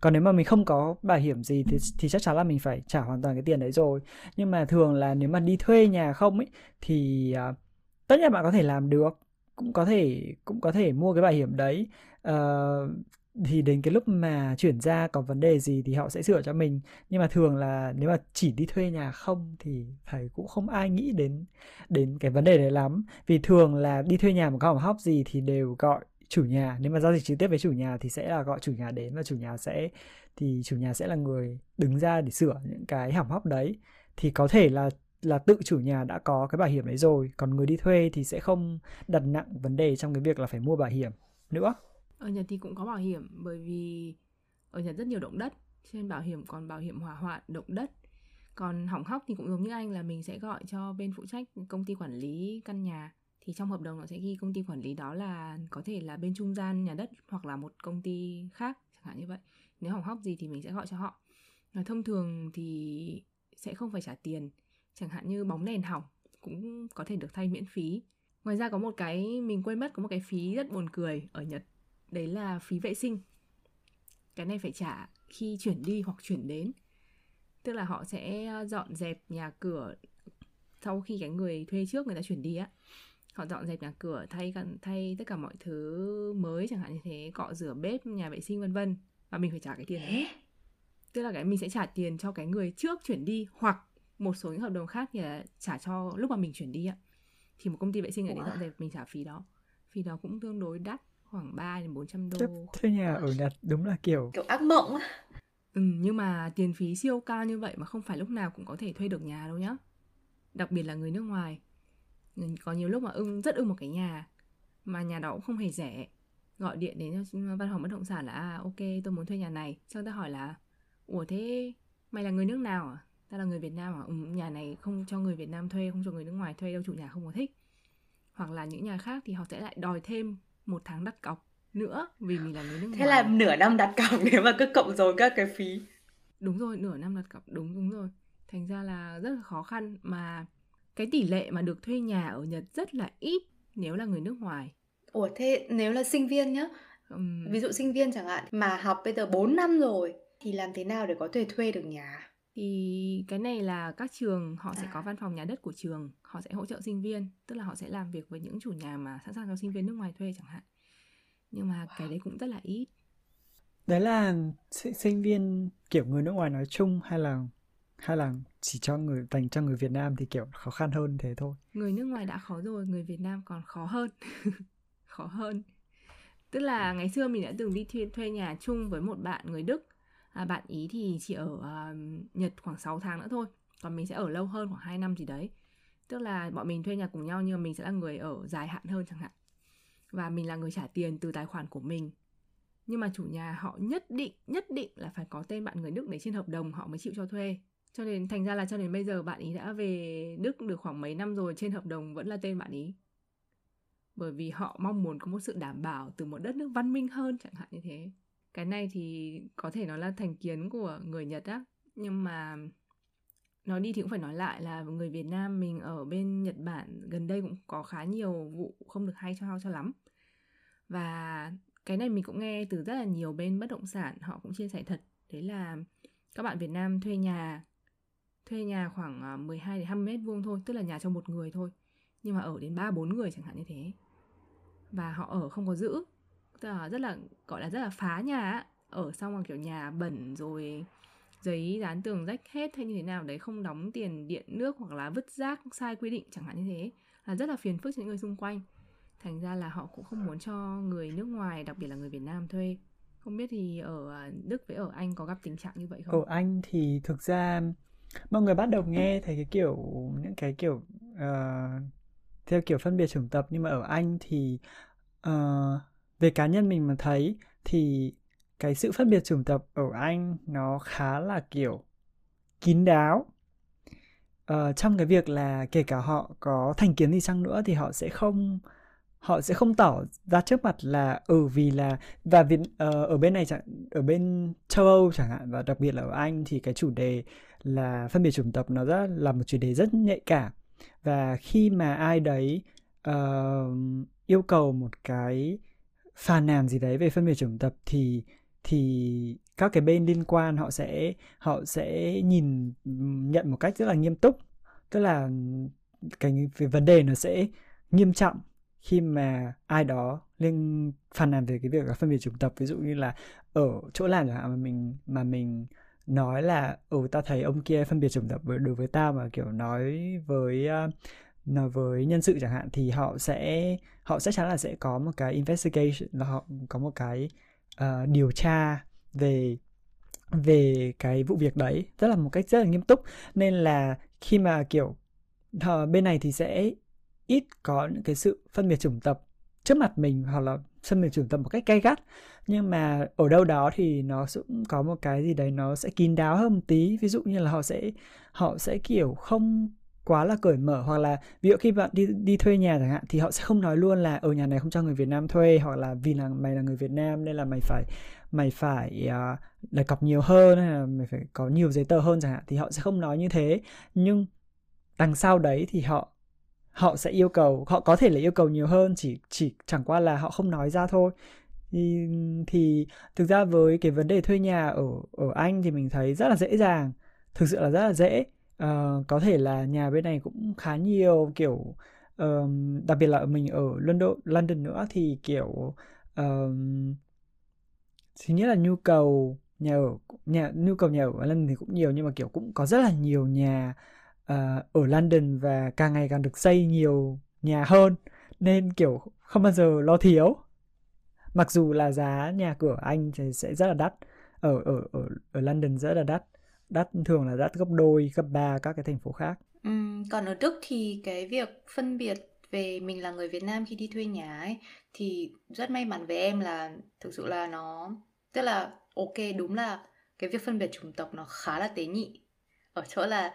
Còn nếu mà mình không có bảo hiểm gì thì, thì chắc chắn là mình phải trả hoàn toàn cái tiền đấy rồi. Nhưng mà thường là nếu mà đi thuê nhà không ấy thì uh, tất nhiên bạn có thể làm được cũng có thể cũng có thể mua cái bảo hiểm đấy. Uh, thì đến cái lúc mà chuyển ra có vấn đề gì thì họ sẽ sửa cho mình. Nhưng mà thường là nếu mà chỉ đi thuê nhà không thì thầy cũng không ai nghĩ đến đến cái vấn đề đấy lắm. Vì thường là đi thuê nhà mà có hỏng hóc gì thì đều gọi chủ nhà. Nếu mà giao dịch trực tiếp với chủ nhà thì sẽ là gọi chủ nhà đến và chủ nhà sẽ, thì chủ nhà sẽ là người đứng ra để sửa những cái hỏng hóc đấy. Thì có thể là là tự chủ nhà đã có cái bảo hiểm đấy rồi, còn người đi thuê thì sẽ không đặt nặng vấn đề trong cái việc là phải mua bảo hiểm nữa ở Nhật thì cũng có bảo hiểm bởi vì ở Nhật rất nhiều động đất, trên bảo hiểm còn bảo hiểm hỏa hoạn, động đất. Còn hỏng hóc thì cũng giống như anh là mình sẽ gọi cho bên phụ trách công ty quản lý căn nhà. Thì trong hợp đồng nó sẽ ghi công ty quản lý đó là có thể là bên trung gian nhà đất hoặc là một công ty khác, chẳng hạn như vậy. Nếu hỏng hóc gì thì mình sẽ gọi cho họ. Và thông thường thì sẽ không phải trả tiền. Chẳng hạn như bóng đèn hỏng cũng có thể được thay miễn phí. Ngoài ra có một cái mình quên mất, có một cái phí rất buồn cười ở nhật đấy là phí vệ sinh. Cái này phải trả khi chuyển đi hoặc chuyển đến. Tức là họ sẽ dọn dẹp nhà cửa sau khi cái người thuê trước người ta chuyển đi á. Họ dọn dẹp nhà cửa thay thay tất cả mọi thứ mới chẳng hạn như thế cọ rửa bếp nhà vệ sinh vân vân. Và mình phải trả cái tiền đấy. Tức là cái mình sẽ trả tiền cho cái người trước chuyển đi hoặc một số những hợp đồng khác thì là trả cho lúc mà mình chuyển đi ạ thì một công ty vệ sinh ở đến dọn dẹp mình trả phí đó. Phí đó cũng tương đối đắt khoảng 3 đến 400 đô. Thuê nhà ở Nhật đúng là kiểu kiểu ác mộng Ừ, nhưng mà tiền phí siêu cao như vậy mà không phải lúc nào cũng có thể thuê được nhà đâu nhá. Đặc biệt là người nước ngoài. Có nhiều lúc mà ưng rất ưng một cái nhà mà nhà đó cũng không hề rẻ. Gọi điện đến văn phòng bất động sản là à ok tôi muốn thuê nhà này. Xong ta hỏi là ủa thế mày là người nước nào à? Ta là người Việt Nam à? Ừ, nhà này không cho người Việt Nam thuê, không cho người nước ngoài thuê đâu chủ nhà không có thích. Hoặc là những nhà khác thì họ sẽ lại đòi thêm một tháng đặt cọc nữa vì mình là người nước ngoài. Thế là nửa năm đặt cọc nếu mà cứ cộng rồi các cái phí. Đúng rồi, nửa năm đặt cọc đúng đúng rồi. Thành ra là rất là khó khăn mà cái tỷ lệ mà được thuê nhà ở Nhật rất là ít nếu là người nước ngoài. Ủa thế nếu là sinh viên nhá, ví dụ sinh viên chẳng hạn mà học bây giờ 4 năm rồi thì làm thế nào để có thể thuê được nhà? Thì cái này là các trường họ à. sẽ có văn phòng nhà đất của trường, họ sẽ hỗ trợ sinh viên, tức là họ sẽ làm việc với những chủ nhà mà sẵn sàng cho sinh viên nước ngoài thuê chẳng hạn. Nhưng mà cái đấy cũng rất là ít. Đấy là sinh viên kiểu người nước ngoài nói chung hay là hay là chỉ cho người dành cho người Việt Nam thì kiểu khó khăn hơn thế thôi? Người nước ngoài đã khó rồi người Việt Nam còn khó hơn. Khó hơn. Tức là ngày xưa mình đã từng đi thuê, thuê nhà chung với một bạn người Đức à, bạn ý thì chỉ ở uh, Nhật khoảng 6 tháng nữa thôi còn mình sẽ ở lâu hơn khoảng 2 năm gì đấy. Tức là bọn mình thuê nhà cùng nhau nhưng mà mình sẽ là người ở dài hạn hơn chẳng hạn. Và mình là người trả tiền từ tài khoản của mình. Nhưng mà chủ nhà họ nhất định nhất định là phải có tên bạn người Đức để trên hợp đồng họ mới chịu cho thuê. Cho nên thành ra là cho đến bây giờ bạn ý đã về Đức được khoảng mấy năm rồi trên hợp đồng vẫn là tên bạn ý. Bởi vì họ mong muốn có một sự đảm bảo từ một đất nước văn minh hơn chẳng hạn như thế cái này thì có thể nó là thành kiến của người Nhật á, nhưng mà nói đi thì cũng phải nói lại là người Việt Nam mình ở bên Nhật Bản gần đây cũng có khá nhiều vụ không được hay cho cho lắm. Và cái này mình cũng nghe từ rất là nhiều bên bất động sản họ cũng chia sẻ thật. Đấy là các bạn Việt Nam thuê nhà thuê nhà khoảng à, 12 đến 20 mét vuông thôi, tức là nhà cho một người thôi. Nhưng mà ở đến ba bốn người chẳng hạn như thế. Và họ ở không có giữ tức là rất là gọi là rất là phá nhà ở xong bằng kiểu nhà bẩn rồi giấy dán tường rách hết hay như thế nào đấy không đóng tiền điện nước hoặc là vứt rác sai quy định chẳng hạn như thế. Là rất là phiền phức cho những người xung quanh. Thành ra là họ cũng không muốn cho người nước ngoài đặc biệt là người Việt Nam thuê. Không biết thì ở à, Đức với ở Anh có gặp tình trạng như vậy không? Ở Anh thì thực ra mọi người bắt đầu nghe thấy cái kiểu những cái kiểu uh, theo kiểu phân biệt chủng tập nhưng mà ở Anh thì uh, về cá nhân mình mà thấy thì cái sự phân biệt chủng tộc ở Anh nó khá là kiểu kín đáo. Ờ, trong cái việc là kể cả họ có thành kiến gì chăng nữa thì họ sẽ không họ sẽ không tỏ ra trước mặt là ừ vì là và Việt uh, ở bên này chẳng ở bên châu Âu chẳng hạn và đặc biệt là ở Anh thì cái chủ đề là phân biệt chủng tộc nó rất là một chủ đề rất nhạy cảm. Và khi mà ai đấy uh, yêu cầu một cái phàn nàn gì đấy về phân biệt chủng tộc thì thì các cái bên liên quan họ sẽ họ sẽ nhìn nhận một cách rất là nghiêm túc. Tức là cái, cái vấn đề nó sẽ nghiêm trọng khi mà ai đó liên phàn nàn về cái việc là phân biệt chủng tộc. Ví dụ như là ở chỗ làm chẳng hạn mà mình mà mình nói là ừ ta thấy ông kia phân biệt chủng tộc đối với tao mà kiểu nói với uh, với nhân sự chẳng hạn thì họ sẽ họ chắc chắn là sẽ có một cái investigation là họ có một cái uh, điều tra về về cái vụ việc đấy rất là một cách rất là nghiêm túc. Nên là khi mà kiểu uh, bên này thì sẽ ít có những cái sự phân biệt chủng tộc trước mặt mình hoặc là phân biệt chủng tộc một cách gay gắt. Nhưng mà ở đâu đó thì nó cũng có một cái gì đấy nó sẽ kín đáo hơn một tí. Ví dụ như là họ sẽ họ sẽ kiểu không quá là cởi mở hoặc là ví dụ khi bạn đi đi thuê nhà chẳng hạn thì họ sẽ không nói luôn là ở nhà này không cho người Việt Nam thuê hoặc là vì là mày là người Việt Nam nên là mày phải mày phải à, uh, đặt cọc nhiều hơn hay là mày phải có nhiều giấy tờ hơn chẳng hạn thì họ sẽ không nói như thế. Nhưng đằng sau đấy thì họ họ sẽ yêu cầu họ có thể là yêu cầu nhiều hơn chỉ chỉ chẳng qua là họ không nói ra thôi. Thì thì thực ra với cái vấn đề thuê nhà ở ở Anh thì mình thấy rất là dễ dàng thực sự là rất là dễ uh, có thể là nhà bên này cũng khá nhiều kiểu um, đặc biệt là mình ở London London nữa thì kiểu um, thứ nhất là nhu cầu nhà ở nhà nhu cầu nhà ở London thì cũng nhiều nhưng mà kiểu cũng có rất là nhiều nhà uh, ở London và càng ngày càng được xây nhiều nhà hơn. Nên kiểu không bao giờ lo thiếu. Mặc dù là giá nhà cửa Anh thì sẽ rất là đắt ở ở ở ở London rất là đắt đắt thường là đắt gấp đôi gấp ba các cái thành phố khác. Ừ, còn ở Đức thì cái việc phân biệt về mình là người Việt Nam khi đi thuê nhà ấy thì rất may mắn với em là thực sự là nó tức là ok đúng là cái việc phân biệt chủng tộc nó khá là tế nhị. Ở chỗ là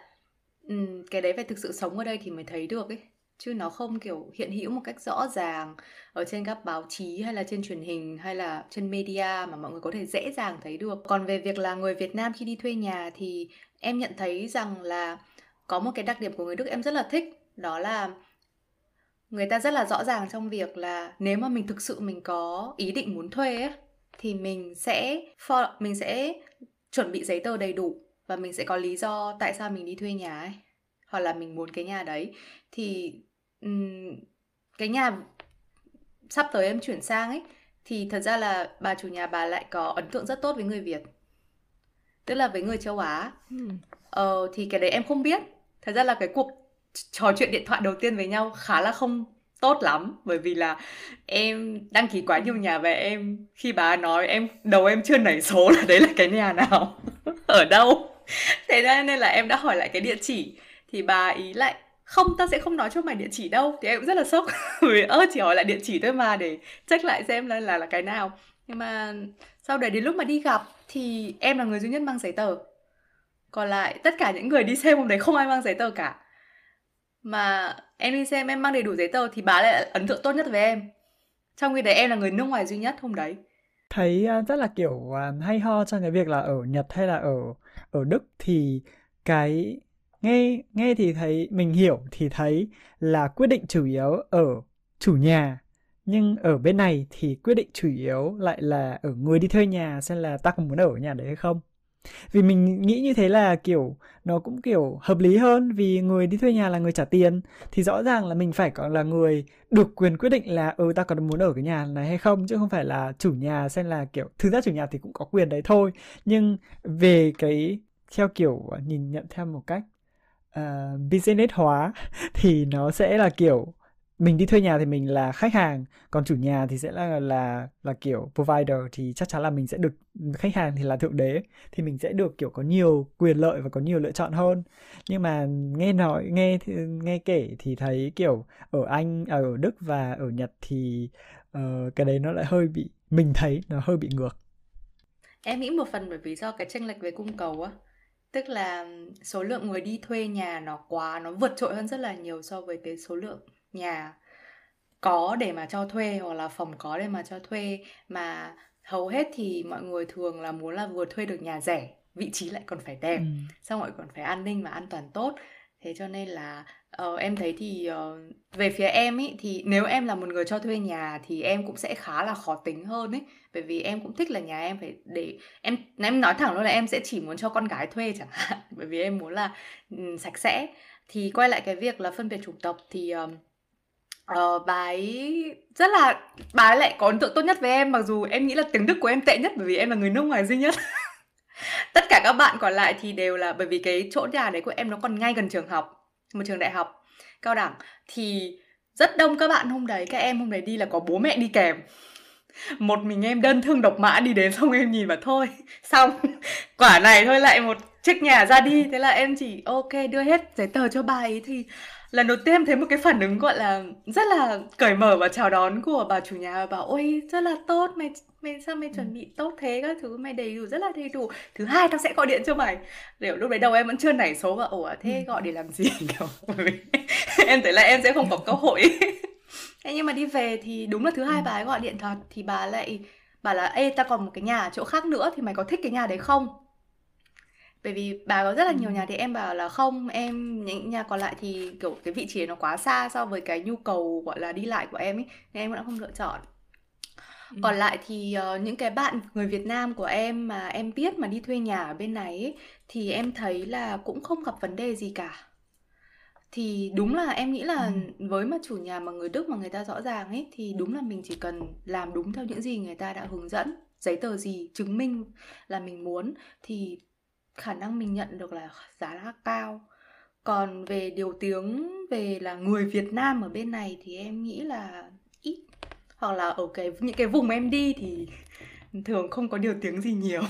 um, cái đấy phải thực sự sống ở đây thì mới thấy được ấy chứ nó không kiểu hiện hữu một cách rõ ràng ở trên các báo chí hay là trên truyền hình hay là trên media mà mọi người có thể dễ dàng thấy được. Còn về việc là người Việt Nam khi đi thuê nhà thì em nhận thấy rằng là có một cái đặc điểm của người Đức em rất là thích đó là người ta rất là rõ ràng trong việc là nếu mà mình thực sự mình có ý định muốn thuê ấy, thì mình sẽ for, mình sẽ chuẩn bị giấy tờ đầy đủ và mình sẽ có lý do tại sao mình đi thuê nhà ấy hoặc là mình muốn cái nhà đấy. Thì cái nhà sắp tới em chuyển sang ấy thì thật ra là bà chủ nhà bà lại có ấn tượng rất tốt với người Việt. Tức là với người châu Á. Ờ, thì cái đấy em không biết. Thật ra là cái cuộc trò chuyện điện thoại đầu tiên với nhau khá là không tốt lắm bởi vì là em đăng ký quá nhiều nhà và em khi bà nói em đầu em chưa nảy số là đấy là cái nhà nào ở đâu. Thế nên là em đã hỏi lại cái địa chỉ thì bà ý lại không ta sẽ không nói cho mày địa chỉ đâu. Thì em cũng rất là sốc. Vì, ơ, chỉ hỏi lại địa chỉ thôi mà để check lại xem là là là cái nào. Nhưng mà sau đấy đến lúc mà đi gặp thì em là người duy nhất mang giấy tờ. Còn lại tất cả những người đi xem hôm đấy không ai mang giấy tờ cả. Mà em đi xem, em mang đầy đủ giấy tờ thì bà lại ấn tượng tốt nhất với em. Trong khi đấy em là người nước ngoài duy nhất hôm đấy. Thấy à, rất là, kiểu à, hay ho trong cái việc là ở Nhật hay là ở ở Đức thì cái nghe nghe thì thấy, mình hiểu thì thấy là quyết định chủ yếu ở chủ nhà. Nhưng ở bên này thì quyết định chủ yếu lại là ở người đi thuê nhà, xem là ta có muốn ở nhà đấy hay không. Vì mình nghĩ như thế là, kiểu, nó cũng, kiểu, hợp lý hơn vì người đi thuê nhà là người trả tiền. Thì rõ ràng là mình phải có là người được quyền quyết định là ừ ta có muốn ở cái nhà này hay không, chứ không phải là chủ nhà xem là, kiểu, thực ra chủ nhà thì cũng có quyền đấy thôi. Nhưng về cái, theo kiểu, nhìn nhận theo một cách uh, business hóa thì nó sẽ là kiểu mình đi thuê nhà thì mình là khách hàng còn chủ nhà thì sẽ là là là kiểu provider thì chắc chắn là mình sẽ được khách hàng thì là thượng đế thì mình sẽ được kiểu có nhiều quyền lợi và có nhiều lựa chọn hơn. Nhưng mà nghe nói nghe nghe kể thì thấy kiểu ở anh à, ở đức và ở nhật thì uh, cái đấy nó lại hơi bị mình thấy nó hơi bị ngược. Em nghĩ một phần bởi vì do cái tranh lệch về cung cầu á tức là số lượng người đi thuê nhà nó quá nó vượt trội hơn rất là nhiều so với cái số lượng nhà có để mà cho thuê hoặc là phòng có để mà cho thuê. Mà hầu hết thì mọi người thường là muốn là vừa thuê được nhà rẻ vị trí lại còn phải đẹp ừ. xong rồi còn phải an ninh và an toàn tốt. Thế cho nên là uh, em thấy thì uh, về phía em ý thì nếu em là một người cho thuê nhà thì em cũng sẽ khá là khó tính hơn ấy bởi vì em cũng thích là nhà em phải để em em nói thẳng luôn là em sẽ chỉ muốn cho con gái thuê chẳng hạn. Bởi vì em muốn là um, sạch sẽ. Thì quay lại cái việc là phân biệt chủng tộc thì um, uh, bà ấy rất là bà ấy lại có ấn tượng tốt nhất với em mặc dù em nghĩ là tiếng đức của em tệ nhất bởi vì em là người nước ngoài duy nhất. Tất cả các bạn còn lại thì đều là bởi vì cái chỗ nhà đấy của em nó còn ngay gần trường học một trường đại học cao đẳng. Thì rất đông các bạn hôm đấy các em hôm đấy đi là có bố mẹ đi kèm một mình em đơn thương độc mã đi đến xong em nhìn và thôi xong quả này thôi lại một check nhà ra đi. Thế là em chỉ ok đưa hết giấy tờ cho bà ấy. Thì lần đầu tiên em thấy một cái phản ứng gọi là rất là cởi mở và chào đón của bà chủ nhà bảo ôi rất là tốt mày mày sao mày chuẩn bị tốt thế các thứ mày đầy đủ rất là đầy đủ. Thứ hai tao sẽ gọi điện cho mày. Kiểu lúc đấy đầu em vẫn chưa nảy số và ủa thế gọi để làm gì kiểu em thấy là em sẽ không có cơ hội thế nhưng mà đi về thì đúng là thứ hai bà ấy gọi điện thật thì bà lại bảo là ê ta còn một cái nhà ở chỗ khác nữa thì mày có thích cái nhà đấy không? Bởi vì bà có rất là nhiều nhà thì em bảo là không em những nhà còn lại thì kiểu cái vị trí nó quá xa so với cái nhu cầu gọi là đi lại của em ấy nên em đã không lựa chọn. Còn lại thì uh, những cái bạn người Việt Nam của em mà em biết mà đi thuê nhà ở bên này ấy, thì em thấy là cũng không gặp vấn đề gì cả thì đúng là em nghĩ là ừ. với mà chủ nhà mà người Đức mà người ta rõ ràng ấy thì đúng là mình chỉ cần làm đúng theo những gì người ta đã hướng dẫn giấy tờ gì chứng minh là mình muốn thì khả năng mình nhận được là giá là cao. Còn về điều tiếng về là người Việt Nam ở bên này thì em nghĩ là ít hoặc là ở cái những cái vùng em đi thì thường không có điều tiếng gì nhiều